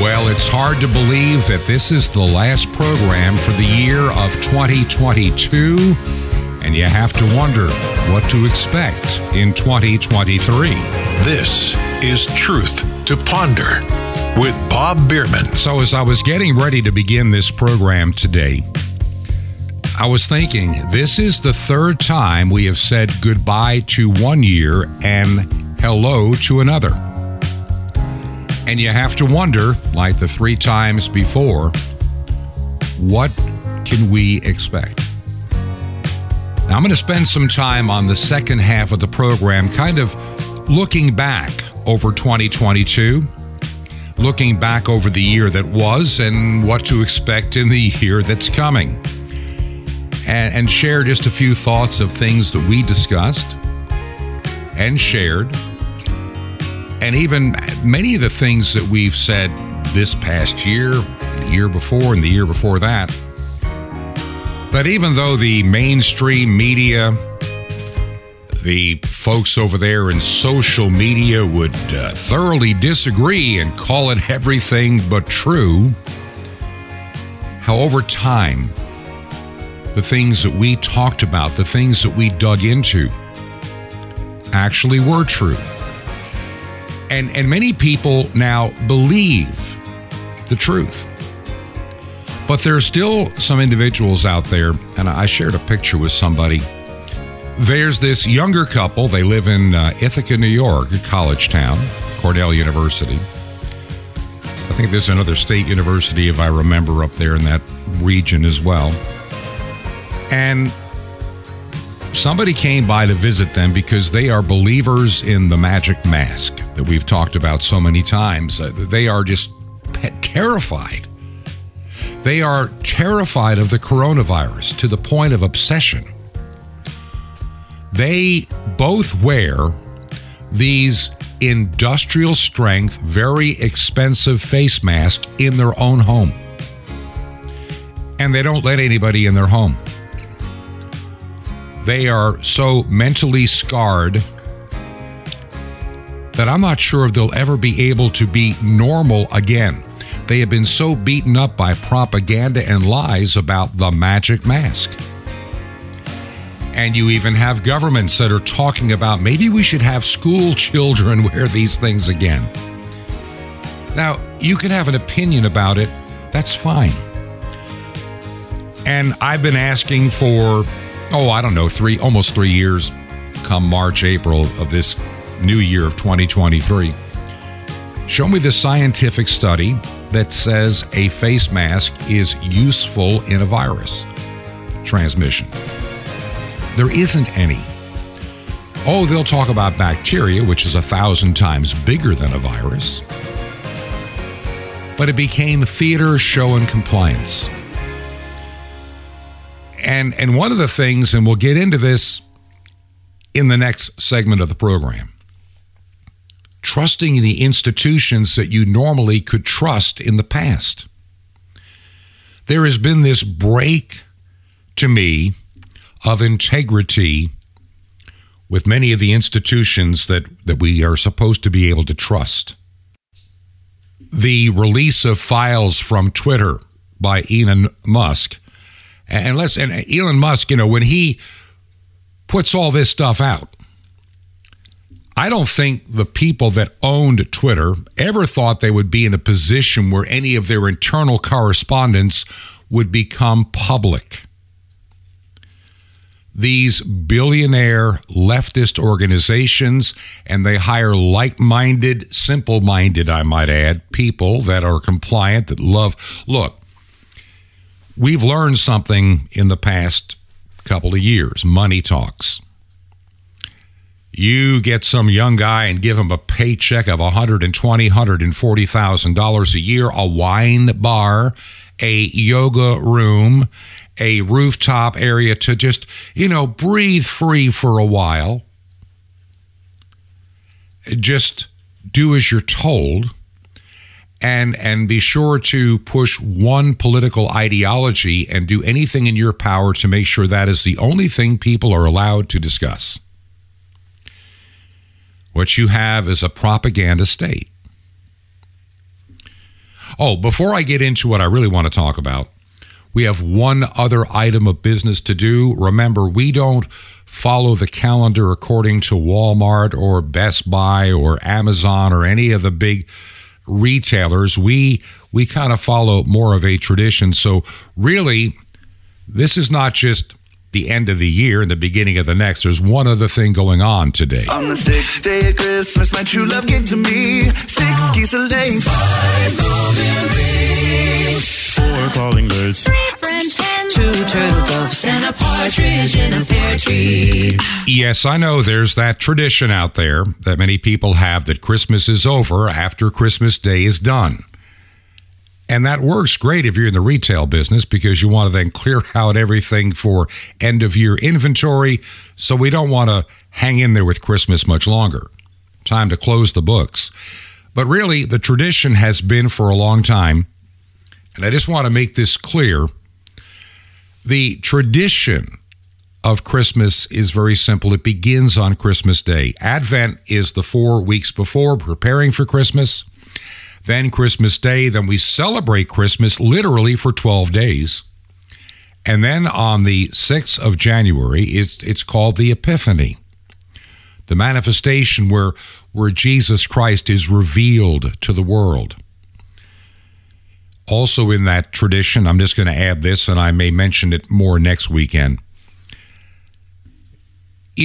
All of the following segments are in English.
Well, it's hard to believe that this is the last program for the year of 2022, and you have to wonder what to expect in 2023. This is Truth to Ponder with Bob Bierman. So, as I was getting ready to begin this program today, I was thinking this is the third time we have said goodbye to one year and hello to another. And you have to wonder, like the three times before, what can we expect? Now, I'm going to spend some time on the second half of the program, kind of looking back over 2022, looking back over the year that was, and what to expect in the year that's coming. And, and share just a few thoughts of things that we discussed and shared and even many of the things that we've said this past year, the year before, and the year before that. But even though the mainstream media, the folks over there in social media would uh, thoroughly disagree and call it everything but true, how over time, the things that we talked about, the things that we dug into, actually were true and and many people now believe the truth. But there are still some individuals out there, and I shared a picture with somebody. There's this younger couple. They live in uh, Ithaca, New York, a college town, Cornell University. I think there's another state university, if I remember, up there in that region as well. And somebody came by to visit them because they are believers in the magic mask that we've talked about so many times. Uh, they are just terrified. They are terrified of the coronavirus to the point of obsession. They both wear these industrial strength, very expensive face masks in their own home. And they don't let anybody in their home. They are so mentally scarred that I'm not sure if they'll ever be able to be normal again. They have been so beaten up by propaganda and lies about the magic mask. And you even have governments that are talking about maybe we should have school children wear these things again. Now, you can have an opinion about it, that's fine. And I've been asking for, oh, I don't know, three, almost three years, come March, April of this new year of 2023. Show me the scientific study that says a face mask is useful in a virus transmission. There isn't any. Oh, they'll talk about bacteria, which is a thousand times bigger than a virus. But it became theater, show, and compliance. And, and one of the things, and we'll get into this in the next segment of the program, trusting the institutions that you normally could trust in the past. There has been this break to me of integrity with many of the institutions that, that we are supposed to be able to trust. The release of files from Twitter by Elon Musk, and let's and Elon Musk, you know, when he puts all this stuff out, I don't think the people that owned Twitter ever thought they would be in a position where any of their internal correspondence would become public. These billionaire leftist organizations, and they hire like minded, simple minded, I might add, people that are compliant, that love. Look, we've learned something in the past couple of years money talks you get some young guy and give him a paycheck of $120,000, $140,000 a year, a wine bar, a yoga room, a rooftop area to just, you know, breathe free for a while. Just do as you're told and and be sure to push one political ideology and do anything in your power to make sure that is the only thing people are allowed to discuss. What you have is a propaganda state. Oh, before I get into what I really want to talk about, we have one other item of business to do. Remember, we don't follow the calendar according to Walmart or Best Buy or Amazon or any of the big retailers. We we kind of follow more of a tradition. So really, this is not just the end of the year and the beginning of the next. There's one other thing going on today. On the sixth day of Christmas, my true love gave to me six geese a laying, five golden rings, four calling birds, three French hens, two turtle doves, and a partridge in a pear tree. Yes, I know there's that tradition out there that many people have that Christmas is over after Christmas Day is done. And that works great if you're in the retail business because you want to then clear out everything for end of year inventory. So we don't want to hang in there with Christmas much longer. Time to close the books. But really, the tradition has been for a long time. And I just want to make this clear. The tradition of Christmas is very simple. It begins on Christmas Day. Advent is the four weeks before, preparing for Christmas then Christmas Day, then we celebrate Christmas literally for 12 days. And then on the 6th of January, it's, it's called the Epiphany, the manifestation where, where Jesus Christ is revealed to the world. Also, in that tradition, I'm just going to add this, and I may mention it more next weekend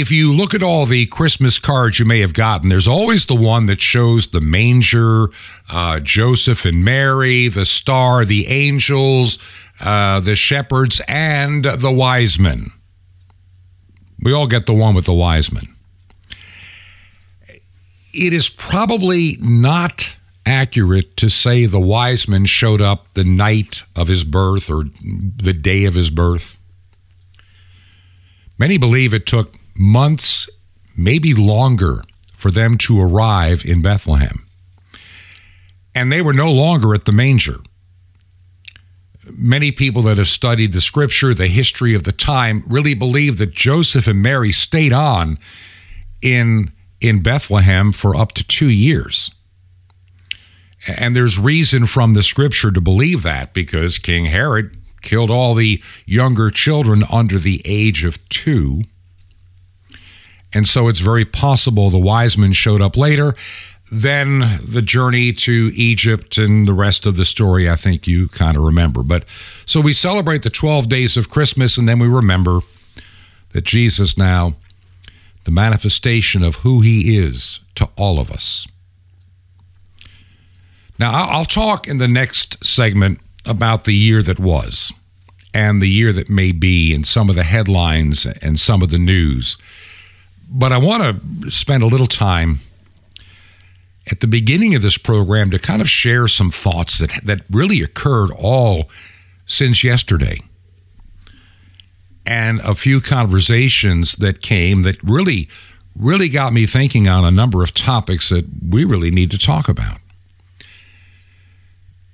if you look at all the Christmas cards you may have gotten, there's always the one that shows the manger, uh, Joseph and Mary, the star, the angels, uh, the shepherds, and the wise men. We all get the one with the wise men. It is probably not accurate to say the wise men showed up the night of his birth or the day of his birth. Many believe it took months, maybe longer, for them to arrive in Bethlehem. And they were no longer at the manger. Many people that have studied the scripture, the history of the time, really believe that Joseph and Mary stayed on in, in Bethlehem for up to two years. And there's reason from the scripture to believe that because King Herod killed all the younger children under the age of two. And so it's very possible the wise men showed up later. Then the journey to Egypt and the rest of the story, I think you kind of remember. But so we celebrate the 12 days of Christmas, and then we remember that Jesus now, the manifestation of who he is to all of us. Now, I'll talk in the next segment about the year that was and the year that may be, and some of the headlines and some of the news. But I want to spend a little time at the beginning of this program to kind of share some thoughts that, that really occurred all since yesterday. And a few conversations that came that really, really got me thinking on a number of topics that we really need to talk about.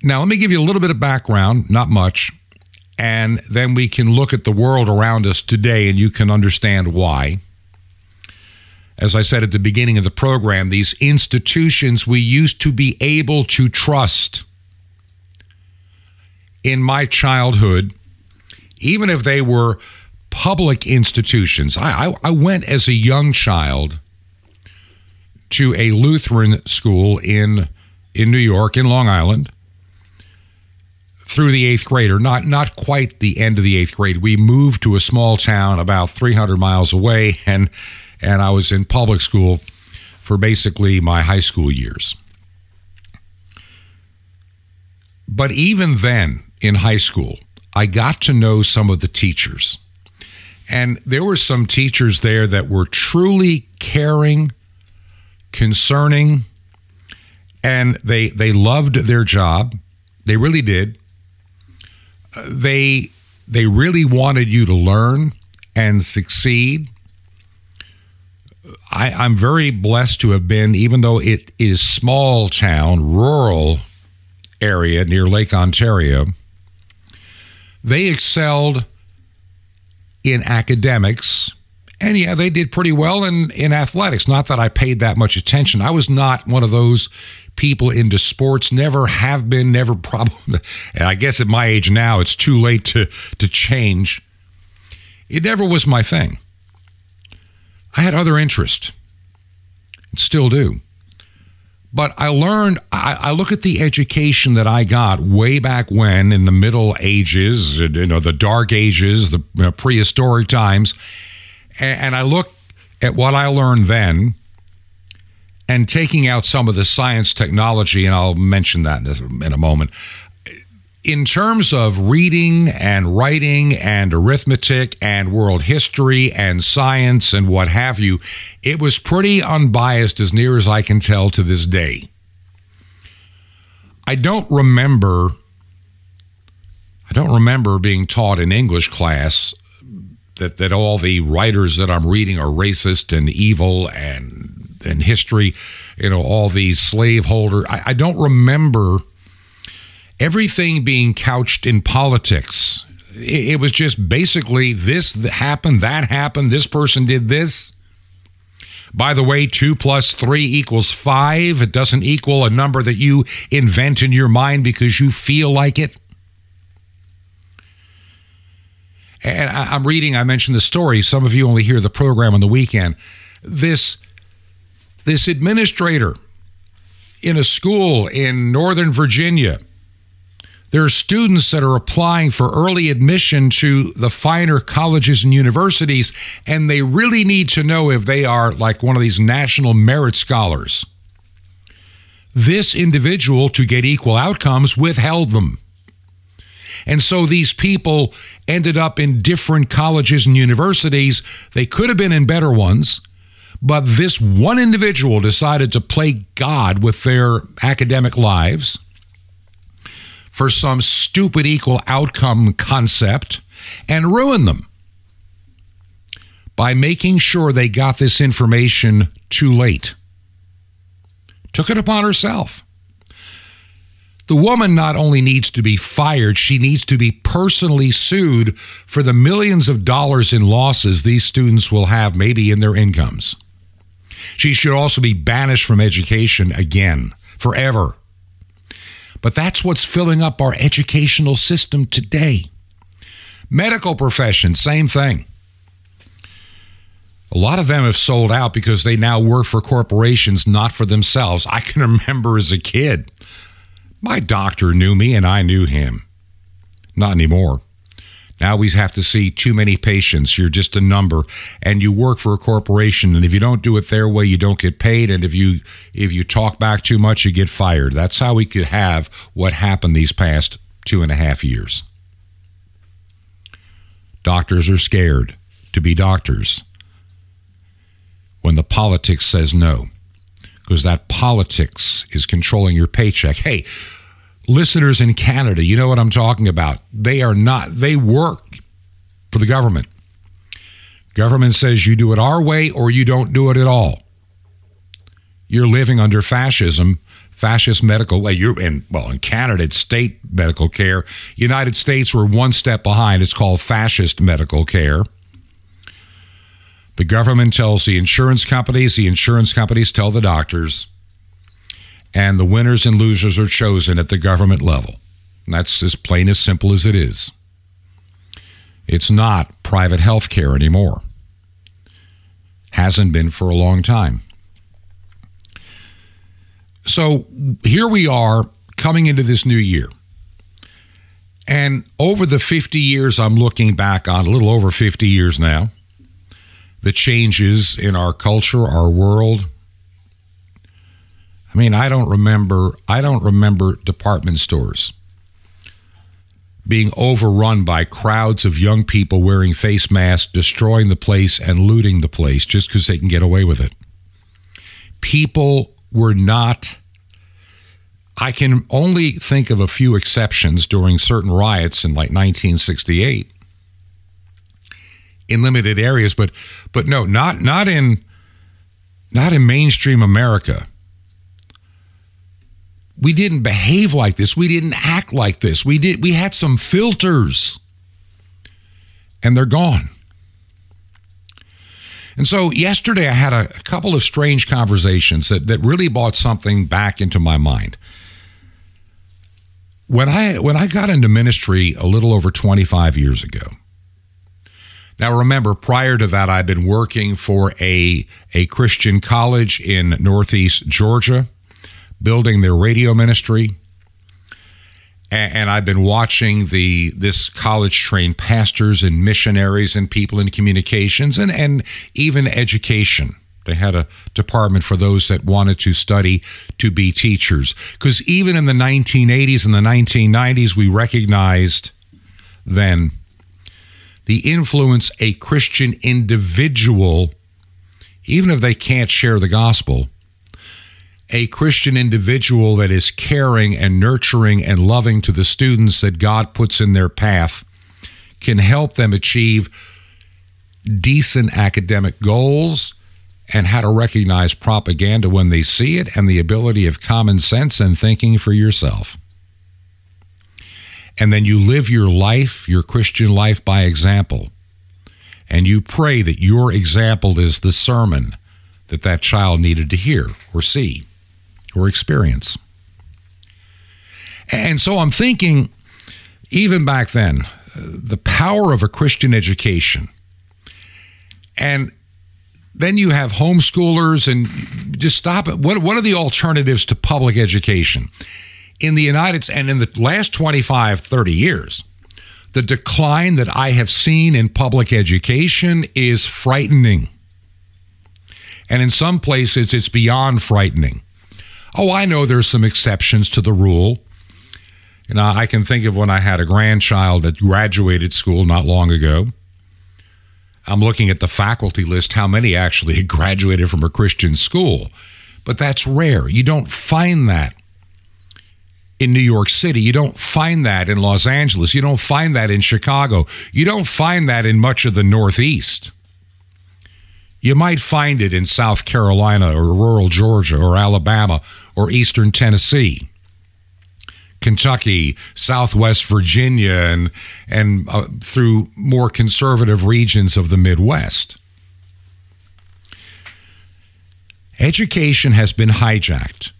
Now, let me give you a little bit of background, not much, and then we can look at the world around us today and you can understand why as I said at the beginning of the program, these institutions we used to be able to trust. In my childhood, even if they were public institutions, I, I, I went as a young child to a Lutheran school in in New York, in Long Island, through the eighth grade, or not not quite the end of the eighth grade. We moved to a small town about 300 miles away, and and I was in public school for basically my high school years. But even then, in high school, I got to know some of the teachers. And there were some teachers there that were truly caring, concerning, and they they loved their job. They really did. Uh, they they really wanted you to learn and succeed. I, I'm very blessed to have been, even though it is small town, rural area near Lake Ontario. They excelled in academics, and yeah, they did pretty well in, in athletics. Not that I paid that much attention. I was not one of those people into sports. Never have been, never probably. And I guess at my age now, it's too late to, to change. It never was my thing. I had other interests, still do. But I learned, I, I, look at the education that I got way back when in the Middle Ages, you know, the Dark Ages, the prehistoric times, and, and I look at what I learned then and taking out some of the science technology, and I'll mention that in a, in a moment. In terms of reading and writing and arithmetic and world history and science and what have you, it was pretty unbiased as near as I can tell to this day. I don't remember I don't remember being taught in English class that, that all the writers that I'm reading are racist and evil and and history, you know, all these slaveholder. I, I don't remember everything being couched in politics. It, was just basically this happened, that happened, this person did this. By the way, two plus three equals five. It doesn't equal a number that you invent in your mind because you feel like it. And I'm reading, I mentioned the story. Some of you only hear the program on the weekend. This this administrator in a school in Northern Virginia. There are students that are applying for early admission to the finer colleges and universities, and they really need to know if they are like one of these national merit scholars. This individual, to get equal outcomes, withheld them. And so these people ended up in different colleges and universities. They could have been in better ones but this one individual decided to play God with their academic lives for some stupid equal outcome concept and ruin them by making sure they got this information too late. Took it upon herself. The woman not only needs to be fired, she needs to be personally sued for the millions of dollars in losses these students will have, maybe in their incomes. She should also be banished from education again, forever. But that's what's filling up our educational system today. Medical profession, same thing. A lot of them have sold out because they now work for corporations, not for themselves. I can remember as a kid, my doctor knew me and I knew him. Not anymore. Now we have to see too many patients. You're just a number, and you work for a corporation. And if you don't do it their way, you don't get paid. And if you if you talk back too much, you get fired. That's how we could have what happened these past two and a half years. Doctors are scared to be doctors when the politics says no, because that politics is controlling your paycheck. Hey, listeners in Canada, you know what I'm talking about. They are not, they work for the government. Government says you do it our way or you don't do it at all. You're living under fascism, fascist medical. Well, you're in well in Canada, it's state medical care. United States, we're one step behind. It's called fascist medical care. The government tells the insurance companies, the insurance companies tell the doctors and the winners and losers are chosen at the government level. That's as plain as simple as it is. It's not private health care anymore. Hasn't been for a long time. So here we are coming into this new year. And over the 50 years I'm looking back on, a little over 50 years now, the changes in our culture, our world, I mean, I don't remember I don't remember department stores being overrun by crowds of young people wearing face masks, destroying the place and looting the place just because they can get away with it. People were not I can only think of a few exceptions during certain riots in like 1968 in limited areas but but no not not in not in mainstream America we didn't behave like this. We didn't act like this. We did we had some filters. And they're gone. And so yesterday I had a, a couple of strange conversations that, that really brought something back into my mind. When I when I got into ministry a little over 25 years ago. Now remember, prior to that, I'd been working for a, a Christian college in Northeast Georgia, building their radio ministry and, and I've been watching the this college trained pastors and missionaries and people in communications and, and even education. They had a department for those that wanted to study to be teachers. Because even in the 1980s and the 1990s, we recognized then the influence a Christian individual, even if they can't share the gospel, a Christian individual that is caring and nurturing and loving to the students that God puts in their path can help them achieve decent academic goals and how to recognize propaganda when they see it and the ability of common sense and thinking for yourself. And then you live your life, your Christian life, by example. And you pray that your example is the sermon that that child needed to hear or see or experience. And so I'm thinking, even back then, uh, the power of a Christian education. And then you have homeschoolers and just stop it. What, what are the alternatives to public education? In the United States and in the last 25, 30 years, the decline that I have seen in public education is frightening. And in some places, it's beyond frightening. Oh, I know there's some exceptions to the rule. You know, I can think of when I had a grandchild that graduated school not long ago. I'm looking at the faculty list, how many actually graduated from a Christian school. But that's rare. You don't find that in New York City. You don't find that in Los Angeles. You don't find that in Chicago. You don't find that in much of the Northeast. You might find it in South Carolina or rural Georgia or Alabama or eastern Tennessee. Kentucky, Southwest Virginia, and and uh, through more conservative regions of the Midwest. Education has been hijacked.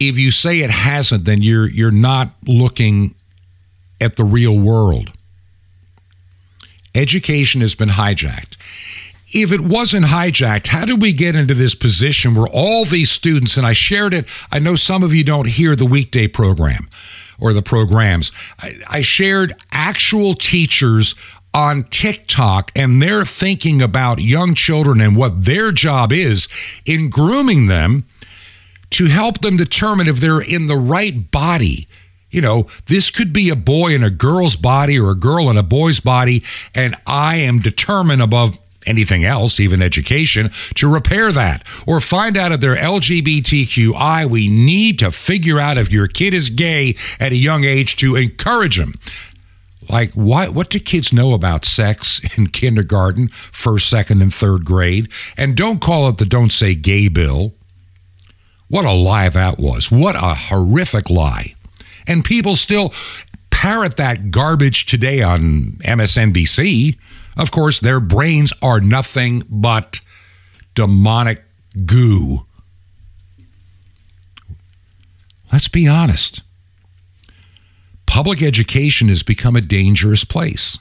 If you say it hasn't, then you're you're not looking at the real world. Education has been hijacked if it wasn't hijacked, how did we get into this position where all these students, and I shared it, I know some of you don't hear the weekday program or the programs. I, I shared actual teachers on TikTok and they're thinking about young children and what their job is in grooming them to help them determine if they're in the right body. You know, this could be a boy in a girl's body or a girl in a boy's body, and I am determined above anything else, even education, to repair that or find out if they're LGBTQI. We need to figure out if your kid is gay at a young age to encourage them. Like, what, what do kids know about sex in kindergarten, first, second, and third grade? And don't call it the Don't Say Gay Bill. What a lie that was. What a horrific lie. And people still parrot that garbage today on MSNBC. Of course, their brains are nothing but demonic goo. Let's be honest. Public education has become a dangerous place.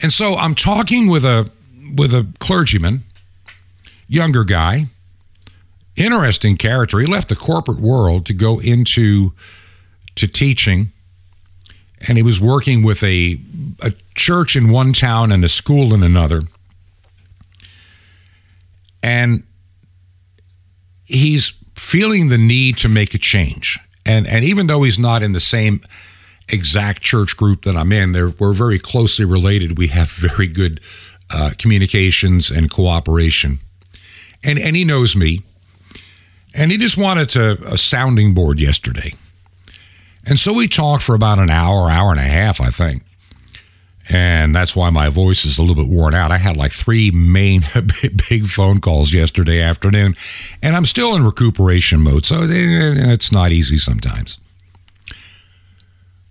And so I'm talking with a with a clergyman, younger guy, interesting character. He left the corporate world to go into to teaching and he was working with a, a church in one town and a school in another. And he's feeling the need to make a change. And, and even though he's not in the same exact church group that I'm in, we're very closely related. We have very good uh, communications and cooperation. And, and he knows me. And he just wanted to, a sounding board yesterday. And so we talked for about an hour, hour and a half, I think. And that's why my voice is a little bit worn out. I had like three main big phone calls yesterday afternoon, and I'm still in recuperation mode. So it's not easy sometimes.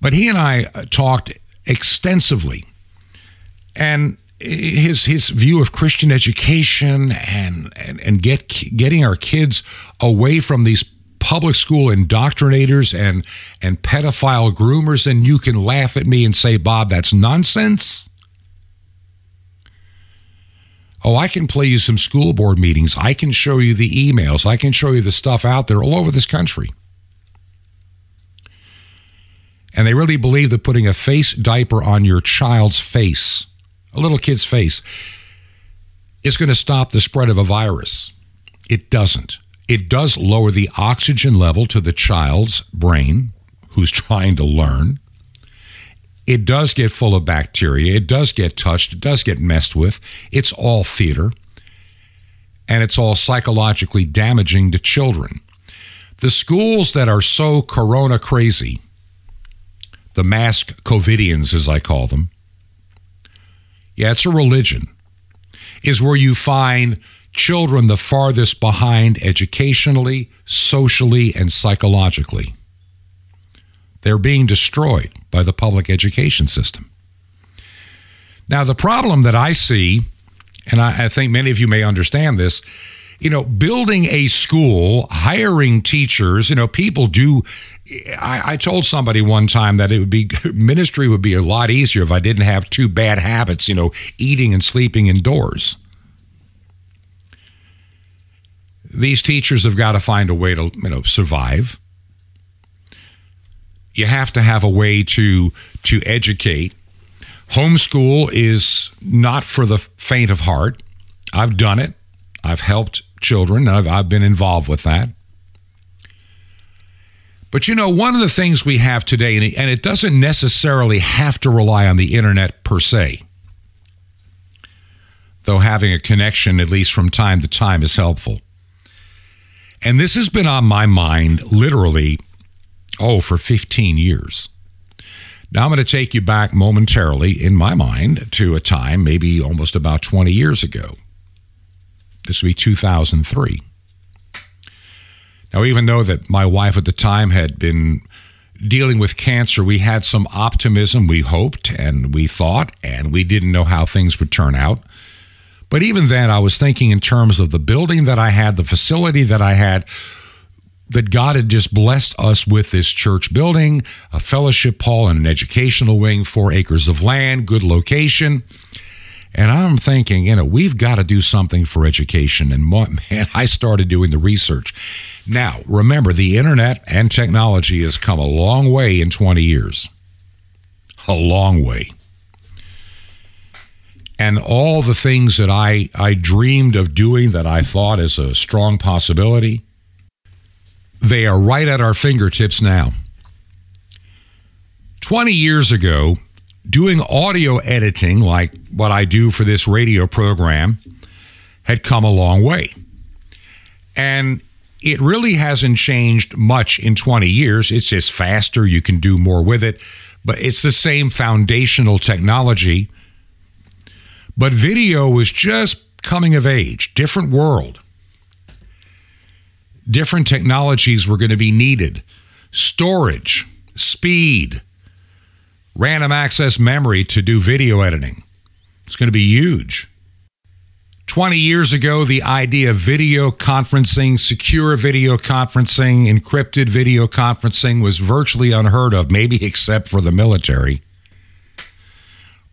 But he and I uh, talked extensively. And his his view of Christian education and and, and get getting our kids away from these public school indoctrinators and and pedophile groomers and you can laugh at me and say Bob that's nonsense Oh, I can play you some school board meetings. I can show you the emails. I can show you the stuff out there all over this country. And they really believe that putting a face diaper on your child's face, a little kid's face, is going to stop the spread of a virus. It doesn't. It does lower the oxygen level to the child's brain who's trying to learn. It does get full of bacteria. It does get touched. It does get messed with. It's all theater. And it's all psychologically damaging to children. The schools that are so corona crazy, the mask COVIDians, as I call them, yeah, it's a religion, is where you find children the farthest behind educationally, socially, and psychologically. They're being destroyed by the public education system. Now, the problem that I see, and I, I think many of you may understand this, you know, building a school, hiring teachers, you know, people do. I, I, told somebody one time that it would be ministry would be a lot easier if I didn't have two bad habits, you know, eating and sleeping indoors. These teachers have got to find a way to, you know, survive you have to have a way to to educate. Homeschool is not for the faint of heart. I've done it. I've helped children. I've, I've been involved with that. But you know, one of the things we have today, and it doesn't necessarily have to rely on the internet per se, though having a connection, at least from time to time, is helpful. And this has been on my mind literally oh, for 15 years. Now I'm going to take you back momentarily in my mind to a time maybe almost about 20 years ago. This would be 2003. Now, even though that my wife at the time had been dealing with cancer, we had some optimism, we hoped and we thought, and we didn't know how things would turn out. But even then, I was thinking in terms of the building that I had, the facility that I had, that God had just blessed us with this church building, a fellowship hall, and an educational wing, four acres of land, good location. And I'm thinking, you know, we've got to do something for education. And man, I started doing the research. Now, remember, the internet and technology has come a long way in 20 years. A long way. And all the things that I, I dreamed of doing that I thought is a strong possibility, they are right at our fingertips now. 20 years ago, doing audio editing like what I do for this radio program had come a long way. And it really hasn't changed much in 20 years. It's just faster, you can do more with it, but it's the same foundational technology. But video was just coming of age, different world different technologies were going to be needed storage, speed, random access memory to do video editing. It's going to be huge. 20 years ago, the idea of video conferencing, secure video conferencing, encrypted video conferencing was virtually unheard of, maybe except for the military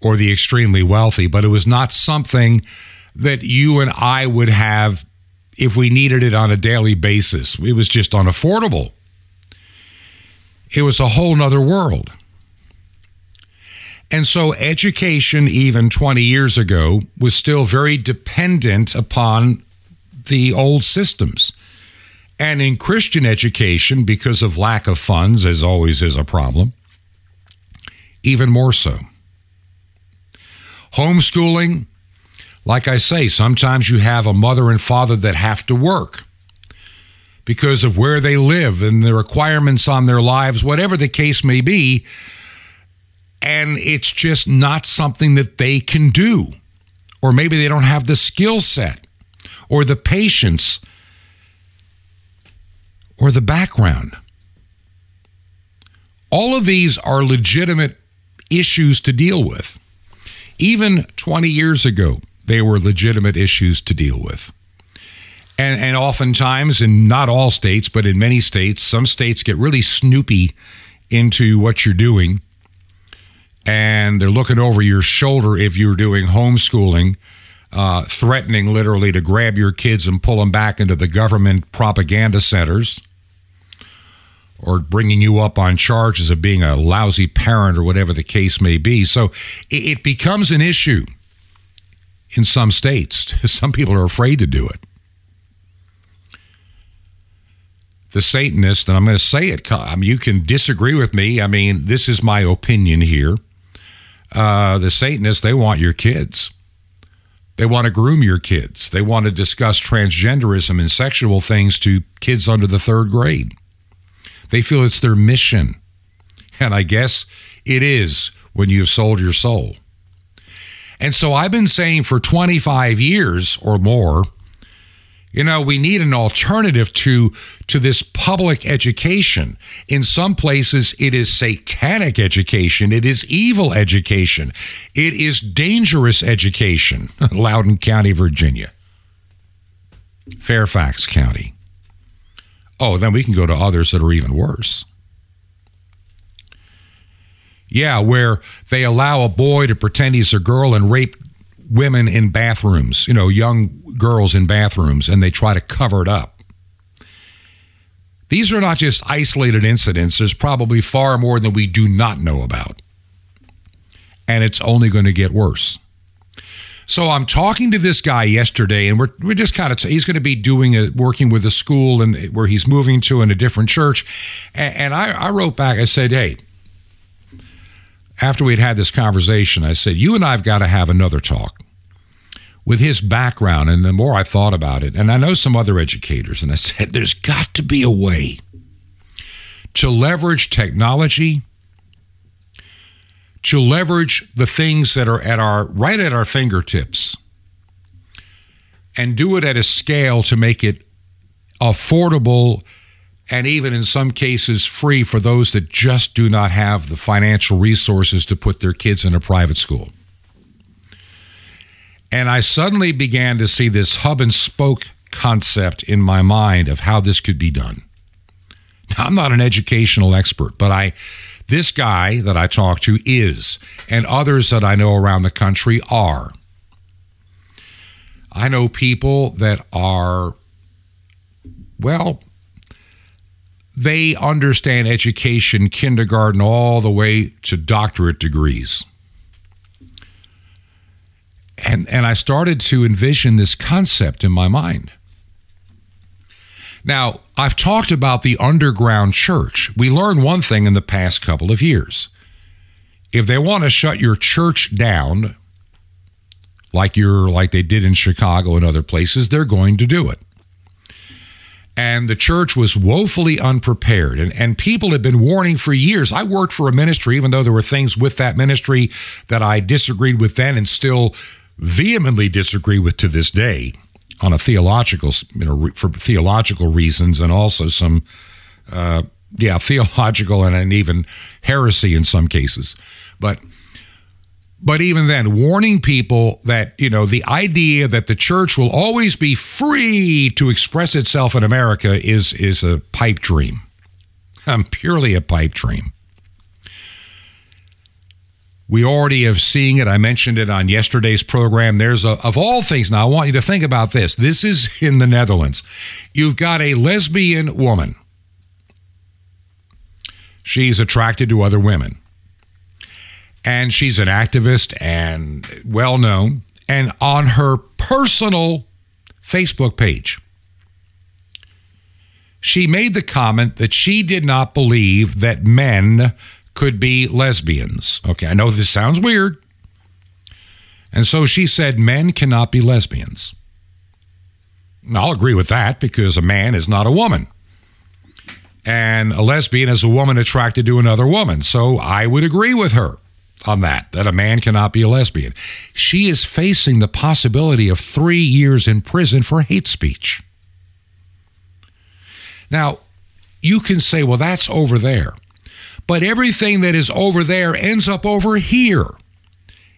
or the extremely wealthy, but it was not something that you and I would have if we needed it on a daily basis. It was just unaffordable. It was a whole nother world. And so, education, even 20 years ago, was still very dependent upon the old systems. And in Christian education, because of lack of funds, as always is a problem, even more so. Homeschooling, like I say, sometimes you have a mother and father that have to work because of where they live and the requirements on their lives, whatever the case may be. And it's just not something that they can do. Or maybe they don't have the skill set or the patience or the background. All of these are legitimate issues to deal with even 20 years ago, they were legitimate issues to deal with. And, and oftentimes, in not all states, but in many states, some states get really snoopy into what you're doing. And they're looking over your shoulder if you're doing homeschooling, uh, threatening literally to grab your kids and pull them back into the government propaganda centers or bringing you up on charges of being a lousy parent or whatever the case may be. So it, becomes an issue in some states. Some people are afraid to do it. The Satanist, and I'm going to say it, I mean, you can disagree with me. I mean, this is my opinion here. Uh, the Satanists, they want your kids. They want to groom your kids. They want to discuss transgenderism and sexual things to kids under the third grade. They feel it's their mission. And I guess it is when you've sold your soul. And so I've been saying for 25 years or more, you know, we need an alternative to to this public education. In some places it is satanic education, it is evil education. It is dangerous education. Loudoun County, Virginia. Fairfax County. Oh, then we can go to others that are even worse. Yeah, where they allow a boy to pretend he's a girl and rape women in bathrooms, you know, young girls in bathrooms, and they try to cover it up. These are not just isolated incidents. There's probably far more than we do not know about. And it's only going to get worse. So I'm talking to this guy yesterday, and we're, we're just kind of, he's going to be doing a, working with a school and where he's moving to in a different church. And, and I, I wrote back, I said, hey, after we'd had this conversation, I said, You and I have got to have another talk with his background. And the more I thought about it, and I know some other educators, and I said, There's got to be a way to leverage technology, to leverage the things that are at our right at our fingertips, and do it at a scale to make it affordable and even in some cases free for those that just do not have the financial resources to put their kids in a private school. And I suddenly began to see this hub and spoke concept in my mind of how this could be done. Now, I'm not an educational expert, but I this guy that I talk to is, and others that I know around the country are. I know people that are, well, they understand education, kindergarten, all the way to doctorate degrees. And, and I started to envision this concept in my mind. Now, I've talked about the underground church. We learned one thing in the past couple of years. If they want to shut your church down, like you're like they did in Chicago and other places, they're going to do it and the church was woefully unprepared. And, and people had been warning for years. I worked for a ministry, even though there were things with that ministry that I disagreed with then and still vehemently disagree with to this day on a theological, you know, for theological reasons and also some, uh, yeah, theological and, and even heresy in some cases. But but even then, warning people that, you know, the idea that the church will always be free to express itself in America is, is a pipe dream. I'm purely a pipe dream. We already have seen it. I mentioned it on yesterday's program. There's a, of all things, now I want you to think about this. This is in the Netherlands. You've got a lesbian woman. She's attracted to other women and she's an activist and well known. And on her personal Facebook page, she made the comment that she did not believe that men could be lesbians. Okay, I know this sounds weird. And so she said men cannot be lesbians. I'll agree with that because a man is not a woman. And a lesbian is a woman attracted to another woman. So I would agree with her on that, that a man cannot be a lesbian. She is facing the possibility of three years in prison for hate speech. Now, you can say, well, that's over there. But everything that is over there ends up over here.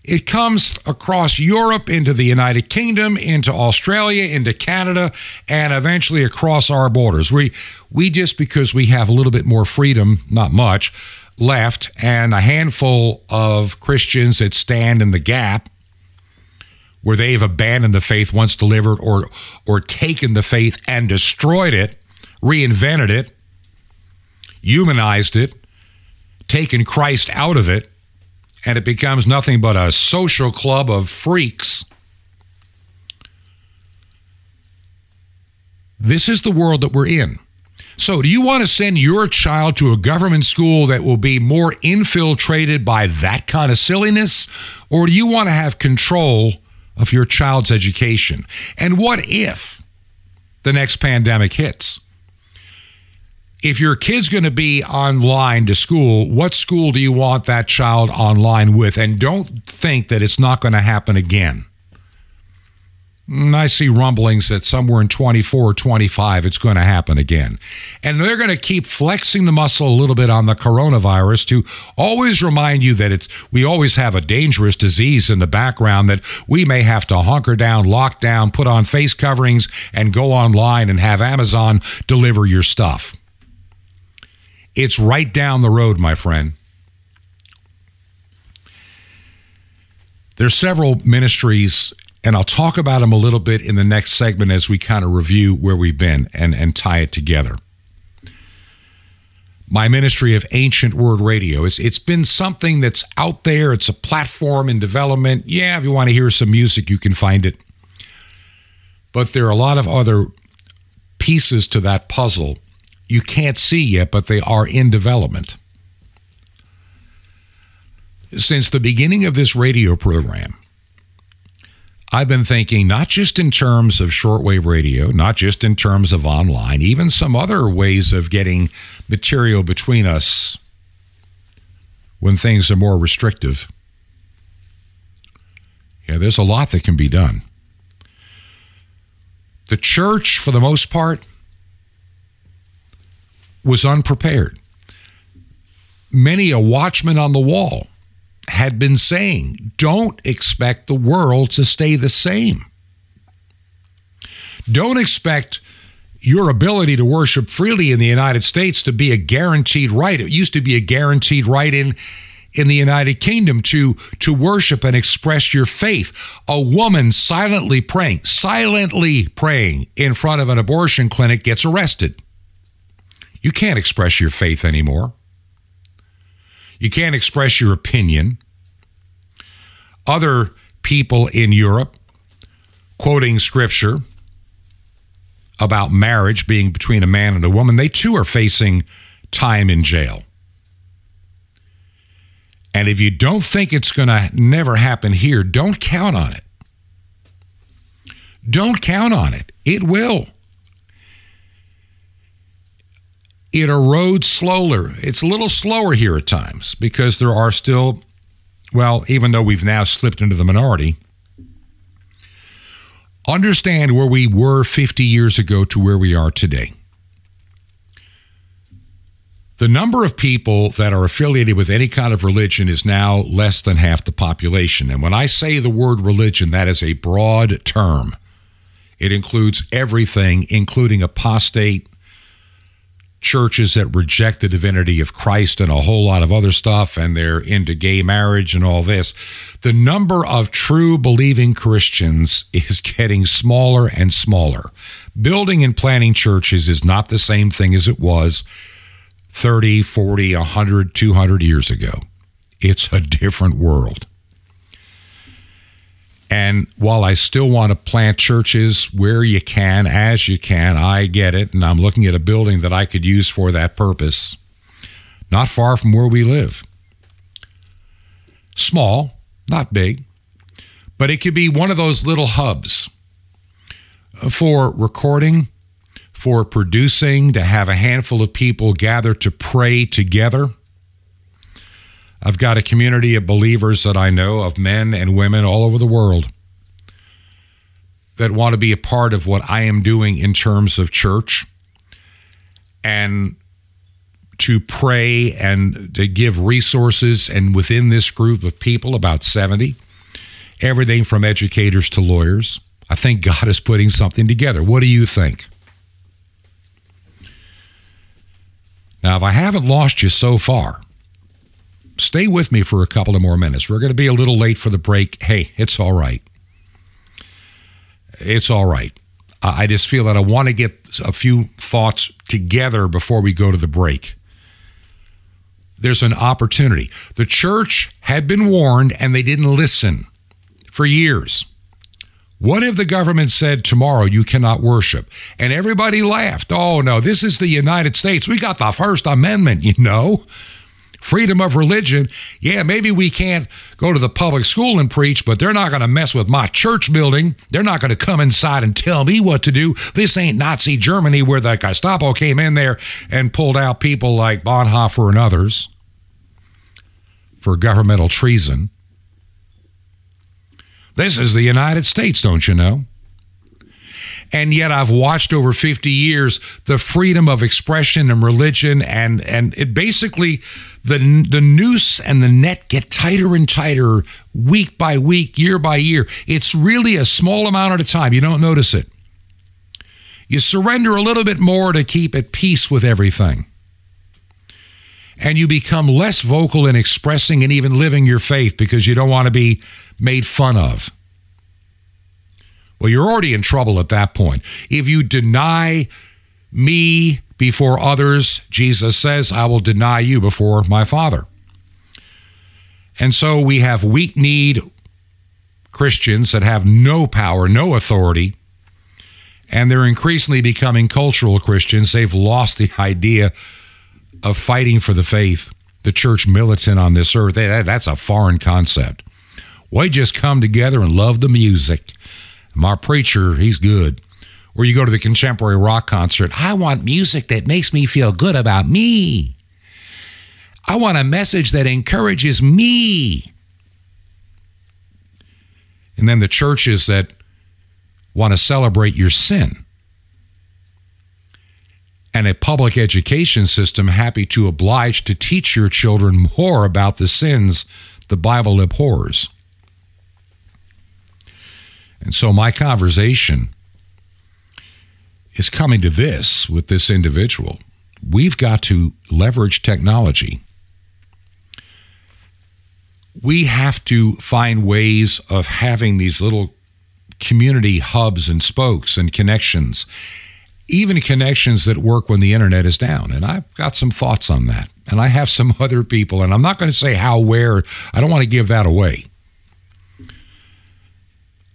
It comes across Europe into the United Kingdom, into Australia, into Canada, and eventually across our borders. We we just because we have a little bit more freedom, not much, left, and a handful of Christians that stand in the gap where they've abandoned the faith once delivered or or taken the faith and destroyed it, reinvented it, humanized it, taken Christ out of it and it becomes nothing but a social club of freaks. This is the world that we're in. So, do you want to send your child to a government school that will be more infiltrated by that kind of silliness? Or do you want to have control of your child's education? And what if the next pandemic hits? If your kid's going to be online to school, what school do you want that child online with? And don't think that it's not going to happen again. Mm, I see rumblings that somewhere in 24 or 25, it's going to happen again. And they're going to keep flexing the muscle a little bit on the coronavirus to always remind you that it's we always have a dangerous disease in the background that we may have to hunker down, lock down, put on face coverings, and go online and have Amazon deliver your stuff. It's right down the road, my friend. There's several ministries, and I'll talk about them a little bit in the next segment as we kind of review where we've been and, and tie it together. My ministry of Ancient Word Radio. It's, it's been something that's out there. It's a platform in development. Yeah, if you want to hear some music, you can find it. But there are a lot of other pieces to that puzzle you can't see yet, but they are in development. Since the beginning of this radio program, I've been thinking not just in terms of shortwave radio, not just in terms of online, even some other ways of getting material between us when things are more restrictive. Yeah, there's a lot that can be done. The church, for the most part, was unprepared. Many a watchman on the wall had been saying, don't expect the world to stay the same. Don't expect your ability to worship freely in the United States to be a guaranteed right. It used to be a guaranteed right in in the United Kingdom to to worship and express your faith. A woman silently praying, silently praying in front of an abortion clinic gets arrested. You can't express your faith anymore. You can't express your opinion. Other people in Europe quoting scripture about marriage being between a man and a woman, they too are facing time in jail. And if you don't think it's going to never happen here, don't count on it. Don't count on it. It will it erodes slower. It's a little slower here at times because there are still, well, even though we've now slipped into the minority, understand where we were 50 years ago to where we are today. The number of people that are affiliated with any kind of religion is now less than half the population. And when I say the word religion, that is a broad term. It includes everything, including apostate churches that reject the divinity of Christ and a whole lot of other stuff, and they're into gay marriage and all this. The number of true believing Christians is getting smaller and smaller. Building and planning churches is not the same thing as it was 30, 40, 100, 200 years ago. It's a different world. And while I still want to plant churches where you can, as you can, I get it. And I'm looking at a building that I could use for that purpose, not far from where we live. Small, not big, but it could be one of those little hubs uh, for recording, for producing, to have a handful of people gather to pray together I've got a community of believers that I know of men and women all over the world that want to be a part of what I am doing in terms of church and to pray and to give resources. And within this group of people, about 70, everything from educators to lawyers. I think God is putting something together. What do you think? Now, if I haven't lost you so far, stay with me for a couple of more minutes. We're going to be a little late for the break. Hey, it's all right. It's all right. I just feel that I want to get a few thoughts together before we go to the break. There's an opportunity. The church had been warned and they didn't listen for years. What if the government said tomorrow you cannot worship? And everybody laughed. Oh, no, this is the United States. We got the First Amendment, you know. Freedom of religion. Yeah, maybe we can't go to the public school and preach, but they're not going to mess with my church building. They're not going to come inside and tell me what to do. This ain't Nazi Germany where the Gestapo came in there and pulled out people like Bonhoeffer and others for governmental treason. This is the United States, don't you know? And yet I've watched over 50 years the freedom of expression and religion and and it basically the the noose and the net get tighter and tighter week by week, year by year. It's really a small amount at a time. You don't notice it. You surrender a little bit more to keep at peace with everything. And you become less vocal in expressing and even living your faith because you don't want to be made fun of. Well, you're already in trouble at that point. If you deny me before others, Jesus says, I will deny you before my Father. And so we have weak kneed Christians that have no power, no authority, and they're increasingly becoming cultural Christians. They've lost the idea of fighting for the faith, the church militant on this earth. That's a foreign concept. We just come together and love the music. My preacher, he's good. Or you go to the contemporary rock concert. I want music that makes me feel good about me. I want a message that encourages me. And then the churches that want to celebrate your sin. And a public education system happy to oblige to teach your children more about the sins the Bible abhors. And so my conversation is coming to this with this individual. We've got to leverage technology. We have to find ways of having these little community hubs and spokes and connections, even connections that work when the internet is down. And I've got some thoughts on that. And I have some other people, and I'm not going to say how, where, I don't want to give that away.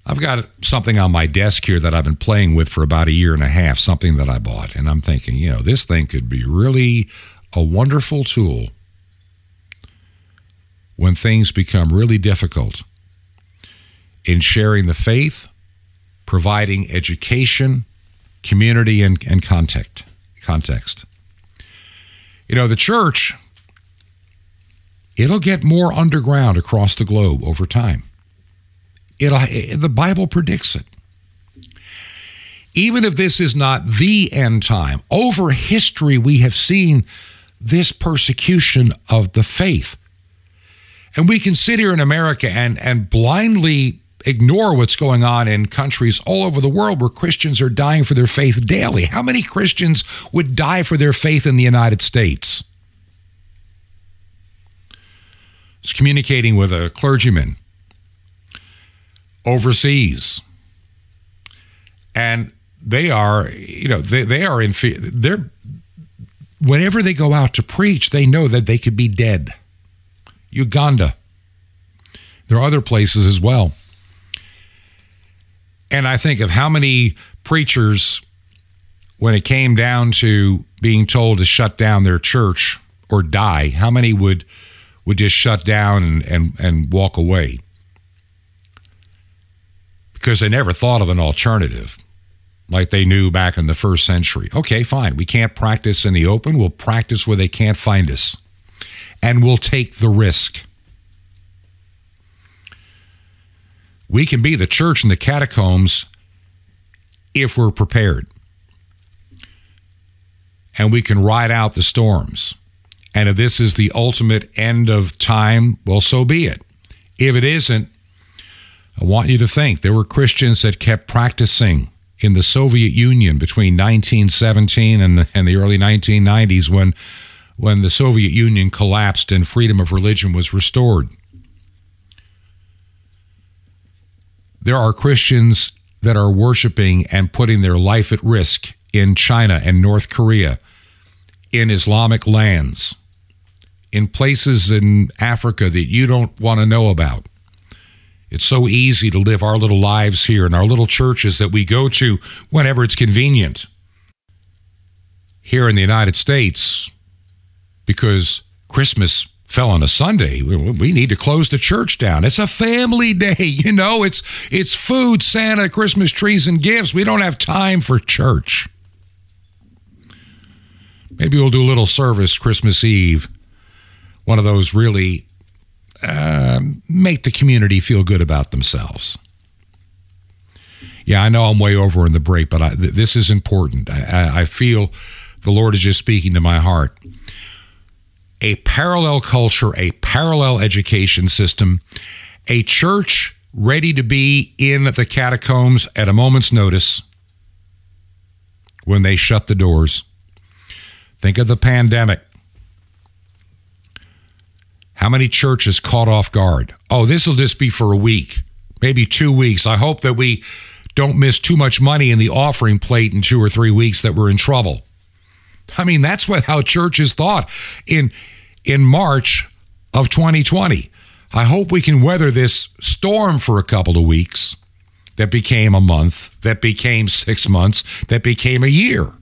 I've got something on my desk here that I've been playing with for about a year and a half, something that I bought. And I'm thinking, you know, this thing could be really a wonderful tool when things become really difficult in sharing the faith, providing education, community, and, and context. Context. You know, the church, it'll get more underground across the globe over time. It'll, the Bible predicts it. Even if this is not the end time, over history we have seen this persecution of the faith. And we can sit here in America and, and blindly ignore what's going on in countries all over the world where Christians are dying for their faith daily. How many Christians would die for their faith in the United States? I was communicating with a clergyman overseas. And they are, you know, they, they are in fear. They're, whenever they go out to preach, they know that they could be dead. Uganda. There are other places as well. And I think of how many preachers, when it came down to being told to shut down their church or die, how many would would just shut down and, and, and walk away? Because they never thought of an alternative like they knew back in the first century. Okay, fine. We can't practice in the open. We'll practice where they can't find us. And we'll take the risk. We can be the church in the catacombs if we're prepared. And we can ride out the storms. And if this is the ultimate end of time, well, so be it. If it isn't, I want you to think there were Christians that kept practicing in the Soviet Union between 1917 and the, and the early 1990s when, when the Soviet Union collapsed and freedom of religion was restored. There are Christians that are worshiping and putting their life at risk in China and North Korea, in Islamic lands, in places in Africa that you don't want to know about. It's so easy to live our little lives here in our little churches that we go to whenever it's convenient. Here in the United States, because Christmas fell on a Sunday, we need to close the church down. It's a family day, you know. It's it's food, Santa, Christmas trees and gifts. We don't have time for church. Maybe we'll do a little service Christmas Eve. One of those really uh, make the community feel good about themselves. Yeah, I know I'm way over in the break, but I, th- this is important. I, I feel the Lord is just speaking to my heart. A parallel culture, a parallel education system, a church ready to be in the catacombs at a moment's notice when they shut the doors. Think of the pandemic. How many churches caught off guard? Oh, this will just be for a week, maybe two weeks. I hope that we don't miss too much money in the offering plate in two or three weeks that we're in trouble. I mean, that's what how churches thought in in March of 2020. I hope we can weather this storm for a couple of weeks that became a month, that became 6 months, that became a year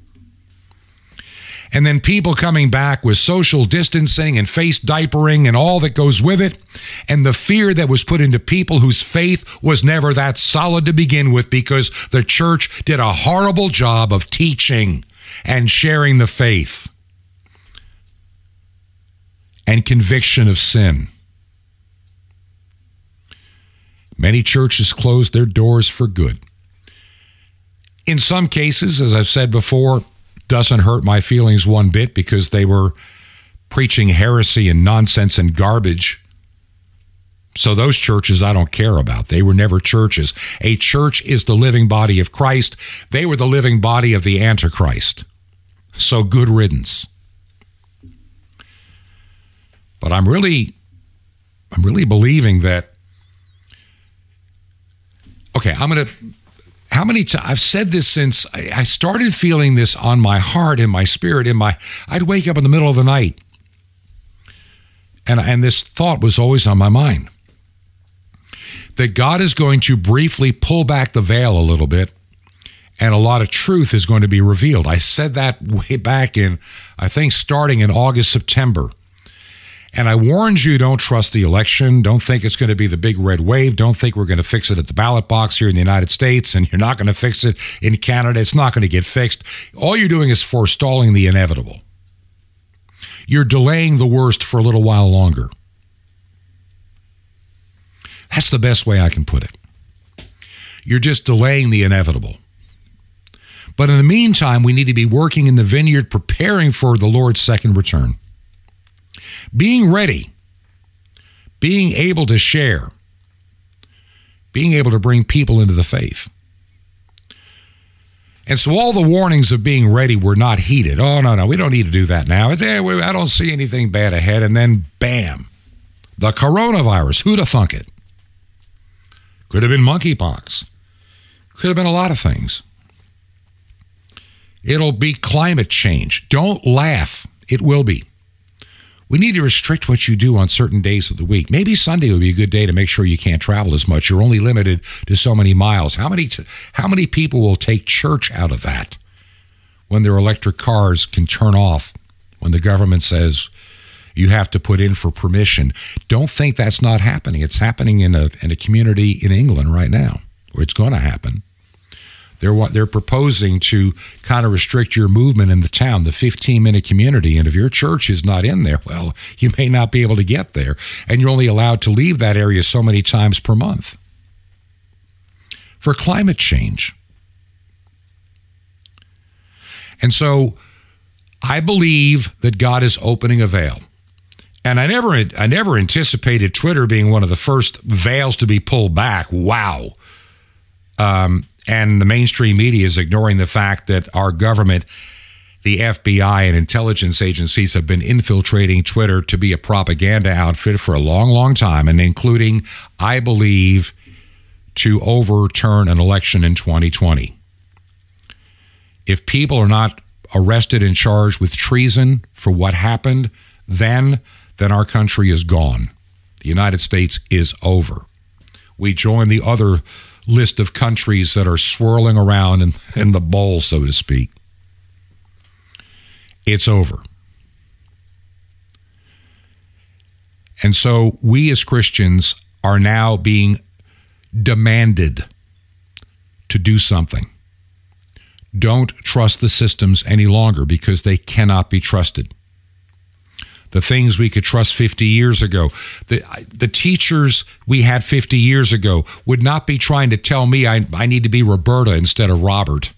and then people coming back with social distancing and face diapering and all that goes with it, and the fear that was put into people whose faith was never that solid to begin with because the church did a horrible job of teaching and sharing the faith and conviction of sin. Many churches closed their doors for good. In some cases, as I've said before, doesn't hurt my feelings one bit because they were preaching heresy and nonsense and garbage. So those churches I don't care about. They were never churches. A church is the living body of Christ. They were the living body of the Antichrist. So good riddance. But I'm really I'm really believing that Okay, I'm going to how many times I've said this since I started feeling this on my heart in my spirit in my I'd wake up in the middle of the night and and this thought was always on my mind that God is going to briefly pull back the veil a little bit and a lot of truth is going to be revealed. I said that way back in I think starting in August September and I warned you don't trust the election. Don't think it's going to be the big red wave. Don't think we're going to fix it at the ballot box here in the United States and you're not going to fix it in Canada. It's not going to get fixed. All you're doing is forestalling the inevitable. You're delaying the worst for a little while longer. That's the best way I can put it. You're just delaying the inevitable. But in the meantime, we need to be working in the vineyard, preparing for the Lord's second return being ready, being able to share, being able to bring people into the faith. And so all the warnings of being ready were not heeded. Oh, no, no, we don't need to do that now. I don't see anything bad ahead. And then, bam, the coronavirus. Who'd have thunk it? Could have been monkeypox. Could have been a lot of things. It'll be climate change. Don't laugh. It will be. We need to restrict what you do on certain days of the week. Maybe Sunday would be a good day to make sure you can't travel as much. You're only limited to so many miles. How many t- how many people will take church out of that when their electric cars can turn off when the government says you have to put in for permission? Don't think that's not happening. It's happening in a in a community in England right now, or it's going to happen. They're what they're proposing to kind of restrict your movement in the town, the 15 minute community. And if your church is not in there, well, you may not be able to get there, and you're only allowed to leave that area so many times per month. For climate change. And so I believe that God is opening a veil. And I never I never anticipated Twitter being one of the first veils to be pulled back. Wow. Um, and the mainstream media is ignoring the fact that our government, the FBI, and intelligence agencies have been infiltrating Twitter to be a propaganda outfit for a long, long time, and including, I believe, to overturn an election in 2020. If people are not arrested and charged with treason for what happened, then then our country is gone. The United States is over. We join the other list of countries that are swirling around in, in the bowl, so to speak. It's over. And so we as Christians are now being demanded to do something. Don't trust the systems any longer because they cannot be trusted. The things we could trust 50 years ago, the, the teachers we had 50 years ago would not be trying to tell me I, I need to be Roberta instead of Robert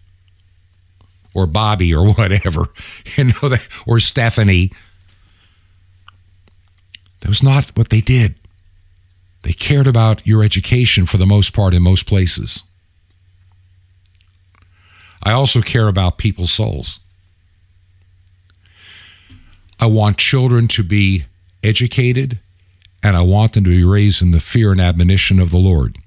or Bobby or whatever, you know, or Stephanie. That was not what they did. They cared about your education for the most part in most places. I also care about people's souls. I want children to be educated and I want them to be raised in the fear and admonition of the Lord.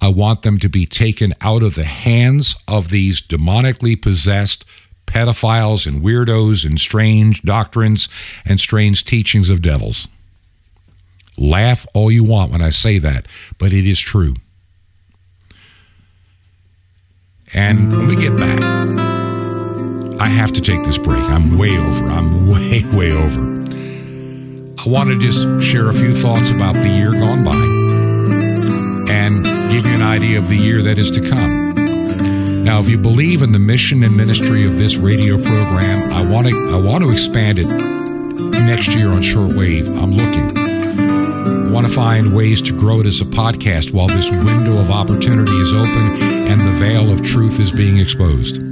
I want them to be taken out of the hands of these demonically possessed pedophiles and weirdos and strange doctrines and strange teachings of devils. Laugh all you want when I say that, but it is true. And when we get back, I have to take this break. I'm way over. I'm way, way over. I want to just share a few thoughts about the year gone by and give you an idea of the year that is to come. Now, if you believe in the mission and ministry of this radio program, I want to I want to expand it next year on shortwave. I'm looking. I want to find ways to grow it as a podcast while this window of opportunity is open and the veil of truth is being exposed.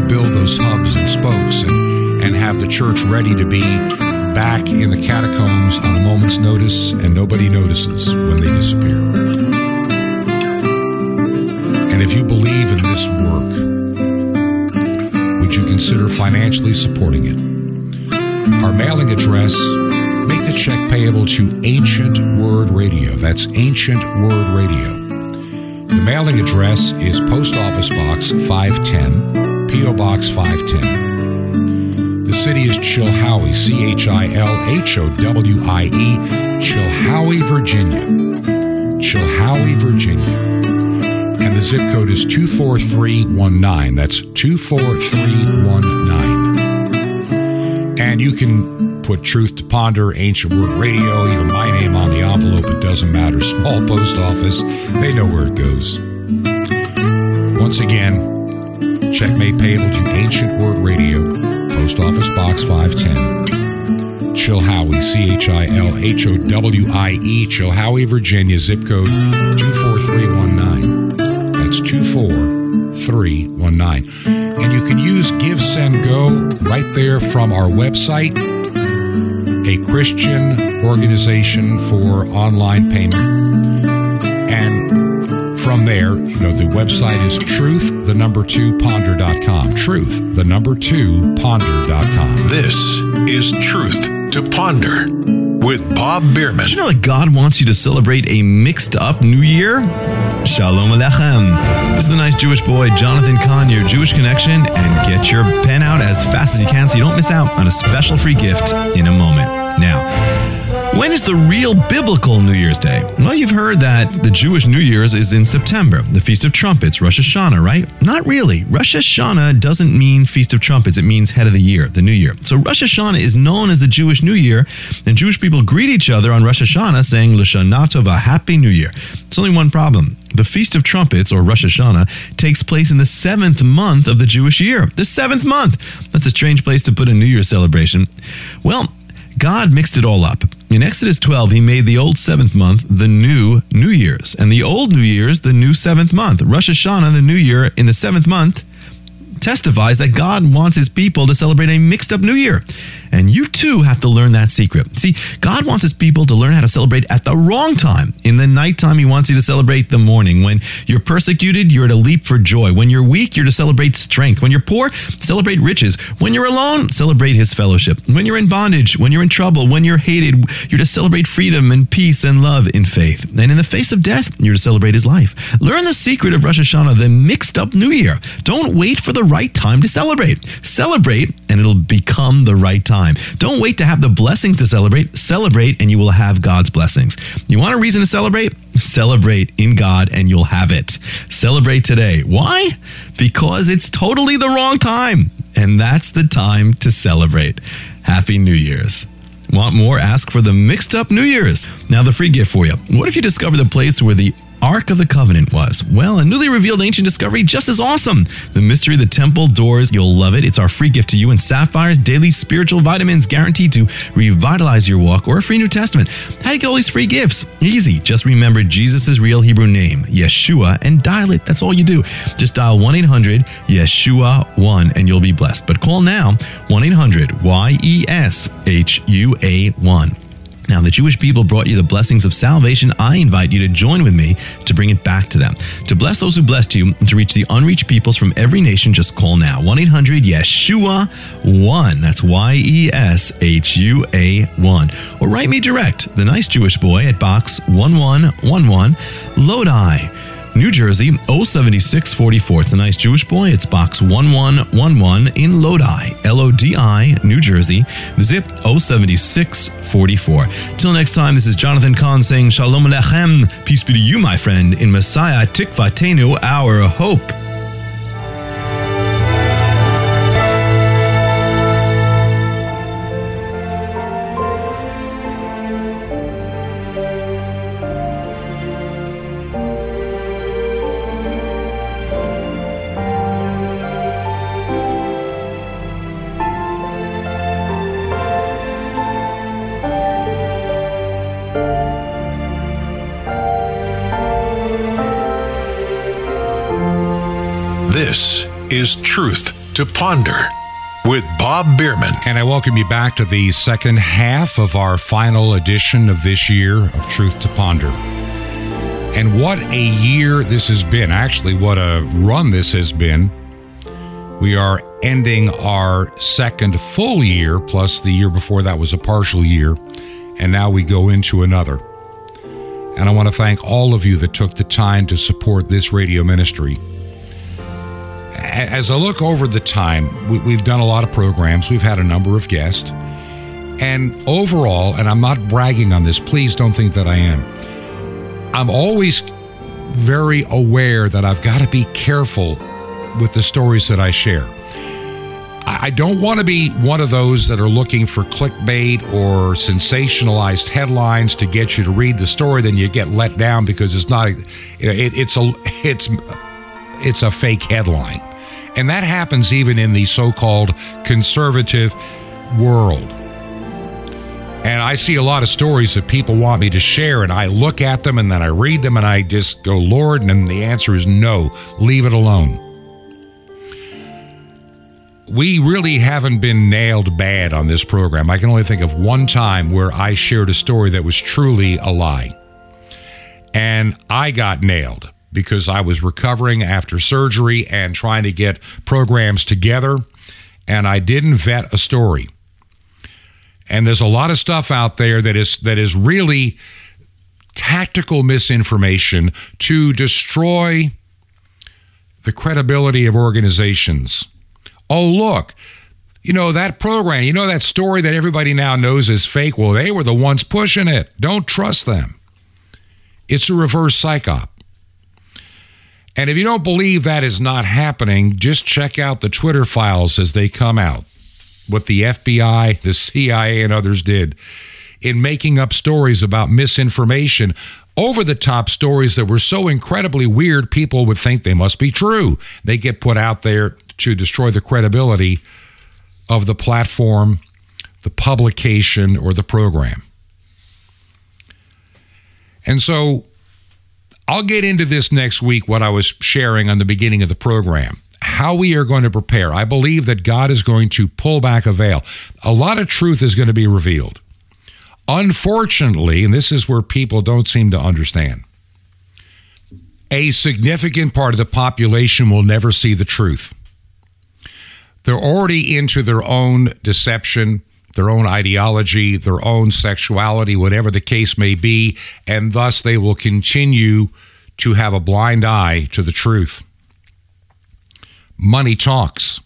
To build those hubs and spokes and, and have the church ready to be back in the catacombs on a moment's notice and nobody notices when they disappear. And if you believe in this work, would you consider financially supporting it? Our mailing address make the check payable to Ancient Word Radio. That's Ancient Word Radio. The mailing address is Post Office Box 510, P.O. Box 510. The city is Chilhowie, C H I L H O W I E, Chilhowie, Virginia. Chilhowie, Virginia. And the zip code is 24319. That's 24319. And you can put Truth to Ponder, Ancient Word Radio, even my name on the envelope. It doesn't matter. Small post office. They know where it goes. Once again, checkmate payable to Ancient Word Radio, Post Office Box 510. Chilhowie, C H I L H O W I E, Chilhowie, Virginia, zip code 24319. That's 24319. And you can use Give, Send, Go right there from our website, a Christian organization for online payment. And from there, you know, the website is truth, the number two ponder.com. Truth, the number two ponder.com. This is Truth to Ponder with Bob Bierman. Did you know that God wants you to celebrate a mixed up New Year? Shalom Aleichem. This is the nice Jewish boy, Jonathan Cahn, your Jewish connection, and get your pen out as fast as you can so you don't miss out on a special free gift in a moment. Now, when is the real biblical New Year's Day? Well, you've heard that the Jewish New Year's is in September, the Feast of Trumpets, Rosh Hashanah, right? Not really. Rosh Hashanah doesn't mean Feast of Trumpets, it means head of the year, the New Year. So Rosh Hashanah is known as the Jewish New Year, and Jewish people greet each other on Rosh Hashanah saying L'Shana Tova, Happy New Year. It's only one problem. The Feast of Trumpets, or Rosh Hashanah, takes place in the seventh month of the Jewish year. The seventh month! That's a strange place to put a New Year celebration. Well, God mixed it all up. In Exodus 12, he made the old seventh month the new New Year's, and the old New Year's the new seventh month. Rosh Hashanah, the new year, in the seventh month, testifies that God wants his people to celebrate a mixed up new year. And you too have to learn that secret. See, God wants his people to learn how to celebrate at the wrong time. In the nighttime, he wants you to celebrate the morning. When you're persecuted, you're to leap for joy. When you're weak, you're to celebrate strength. When you're poor, celebrate riches. When you're alone, celebrate his fellowship. When you're in bondage, when you're in trouble, when you're hated, you're to celebrate freedom and peace and love in faith. And in the face of death, you're to celebrate his life. Learn the secret of Rosh Hashanah, the mixed up new year. Don't wait for the right time to celebrate. Celebrate, and it'll become the right time. Don't wait to have the blessings to celebrate. Celebrate, and you will have God's blessings. You want a reason to celebrate? Celebrate in God, and you'll have it. Celebrate today. Why? Because it's totally the wrong time. And that's the time to celebrate. Happy New Year's. Want more? Ask for the Mixed Up New Year's. Now, the free gift for you. What if you discover the place where the Ark of the Covenant was? Well, a newly revealed ancient discovery just as awesome. The mystery of the temple doors, you'll love it. It's our free gift to you and Sapphire's daily spiritual vitamins guaranteed to revitalize your walk or a free New Testament. How do you get all these free gifts? Easy. Just remember Jesus' real Hebrew name, Yeshua, and dial it. That's all you do. Just dial 1 800 Yeshua 1 and you'll be blessed. But call now 1 800 Y E S H U A 1. Now, the Jewish people brought you the blessings of salvation. I invite you to join with me to bring it back to them. To bless those who blessed you and to reach the unreached peoples from every nation, just call now 1 800 Yeshua 1. That's Y E S H U A 1. Or write me direct, the nice Jewish boy, at box 1111 Lodi. New Jersey 07644. It's a nice Jewish boy. It's box 1111 in Lodi, L O D I, New Jersey. Zip 07644. Till next time, this is Jonathan Cahn saying Shalom Alechem. Peace be to you, my friend, in Messiah Tikvatenu, our hope. This is Truth to Ponder with Bob Bierman. And I welcome you back to the second half of our final edition of this year of Truth to Ponder. And what a year this has been. Actually, what a run this has been. We are ending our second full year, plus the year before that was a partial year. And now we go into another. And I want to thank all of you that took the time to support this radio ministry as I look over the time, we, we've done a lot of programs, we've had a number of guests, and overall, and I'm not bragging on this, please don't think that I am, I'm always very aware that I've got to be careful with the stories that I share. I don't want to be one of those that are looking for clickbait or sensationalized headlines to get you to read the story, then you get let down because it's not. It, it's a it's it's a fake headline. And that happens even in the so called conservative world. And I see a lot of stories that people want me to share, and I look at them and then I read them and I just go, Lord, and the answer is no, leave it alone. We really haven't been nailed bad on this program. I can only think of one time where I shared a story that was truly a lie. And I got nailed because I was recovering after surgery and trying to get programs together, and I didn't vet a story. And there's a lot of stuff out there that is that is really tactical misinformation to destroy the credibility of organizations. Oh, look, you know that program, you know that story that everybody now knows is fake. Well, they were the ones pushing it. Don't trust them. It's a reverse psyop. And if you don't believe that is not happening, just check out the Twitter files as they come out. What the FBI, the CIA, and others did in making up stories about misinformation, over the top stories that were so incredibly weird, people would think they must be true. They get put out there to destroy the credibility of the platform, the publication, or the program. And so I'll get into this next week, what I was sharing on the beginning of the program. how we are going to prepare. I believe that God is going to pull back a veil. A lot of truth is going to be revealed. Unfortunately, and this is where people don't seem to understand, a significant part of the population will never see the truth. They're already into their own deception, their own ideology, their own sexuality, whatever the case may be, and thus they will continue to have a blind eye to the truth. Money talks,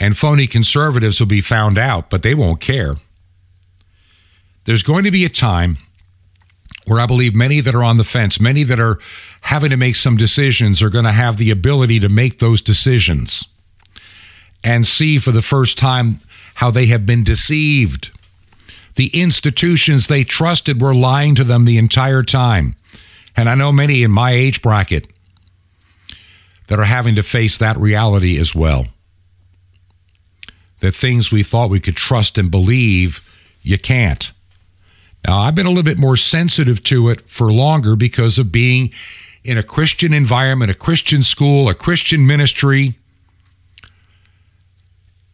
and phony conservatives will be found out, but they won't care. There's going to be a time where I believe many that are on the fence, many that are having to make some decisions, are going to have the ability to make those decisions and see for the first time how they have been deceived. The institutions they trusted were lying to them the entire time. And I know many in my age bracket that are having to face that reality as well. That things we thought we could trust and believe, you can't. Now, I've been a little bit more sensitive to it for longer because of being in a Christian environment, a Christian school, a Christian ministry,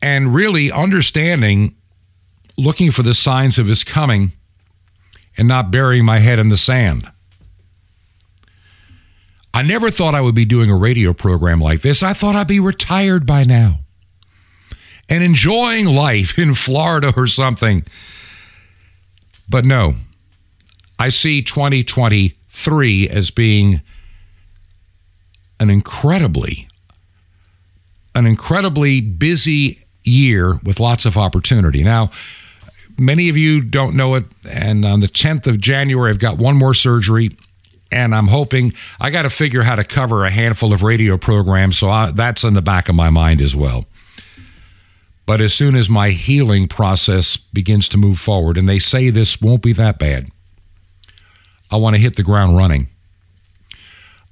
and really understanding, looking for the signs of his coming, and not burying my head in the sand. I never thought I would be doing a radio program like this. I thought I'd be retired by now and enjoying life in Florida or something. But no, I see 2023 as being an incredibly, an incredibly busy year with lots of opportunity. Now, many of you don't know it, and on the 10th of January, I've got one more surgery, and I'm hoping I got to figure how to cover a handful of radio programs, so I, that's in the back of my mind as well. But as soon as my healing process begins to move forward, and they say this won't be that bad, I want to hit the ground running.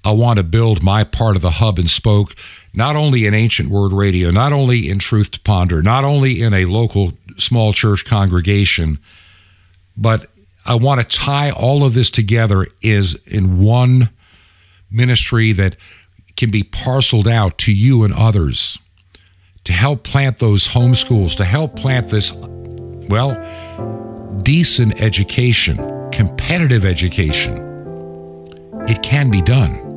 I want to build my part of the hub and spoke, not only in Ancient Word Radio, not only in Truth to Ponder, not only in a local small church congregation, but I want to tie all of this together is in one ministry that can be parceled out to you and others to help plant those homeschools, to help plant this, well, decent education, competitive education. It can be done.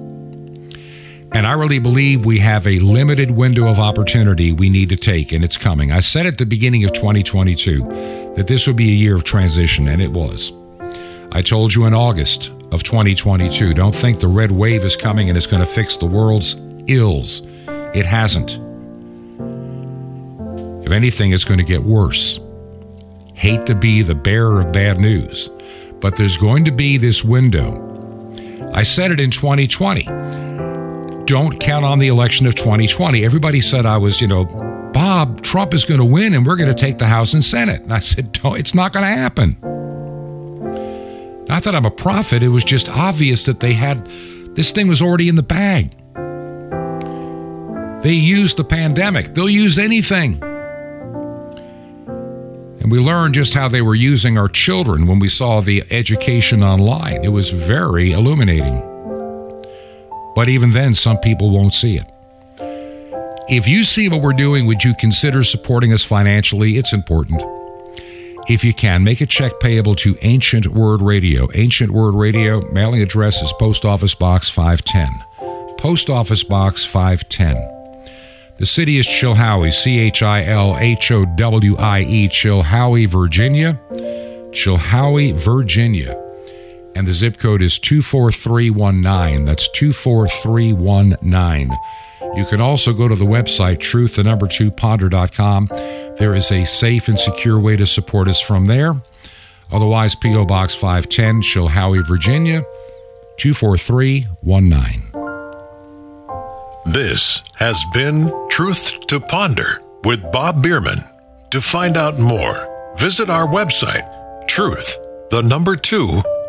And I really believe we have a limited window of opportunity we need to take, and it's coming. I said at the beginning of 2022 that this would be a year of transition, and it was. I told you in August of 2022 don't think the red wave is coming and it's going to fix the world's ills. It hasn't. If anything, it's going to get worse. Hate to be the bearer of bad news, but there's going to be this window. I said it in 2020. Don't count on the election of 2020. Everybody said I was, you know, Bob, Trump is going to win and we're going to take the House and Senate. And I said, it's not going to happen. Not that I'm a prophet, it was just obvious that they had this thing was already in the bag. They used the pandemic, they'll use anything. And we learned just how they were using our children when we saw the education online. It was very illuminating. But even then, some people won't see it. If you see what we're doing, would you consider supporting us financially? It's important. If you can, make a check payable to Ancient Word Radio. Ancient Word Radio, mailing address is Post Office Box 510. Post Office Box 510. The city is Chilhowie, C H I L H O W I E, Chilhowie, Virginia. Chilhowie, Virginia. And the zip code is 24319. That's 24319. You can also go to the website, truth, the number two, ponder.com. There is a safe and secure way to support us from there. Otherwise, P.O. Box 510, Chilhowie, Virginia, 24319. This has been Truth to Ponder with Bob Bierman. To find out more, visit our website, truth, the number two,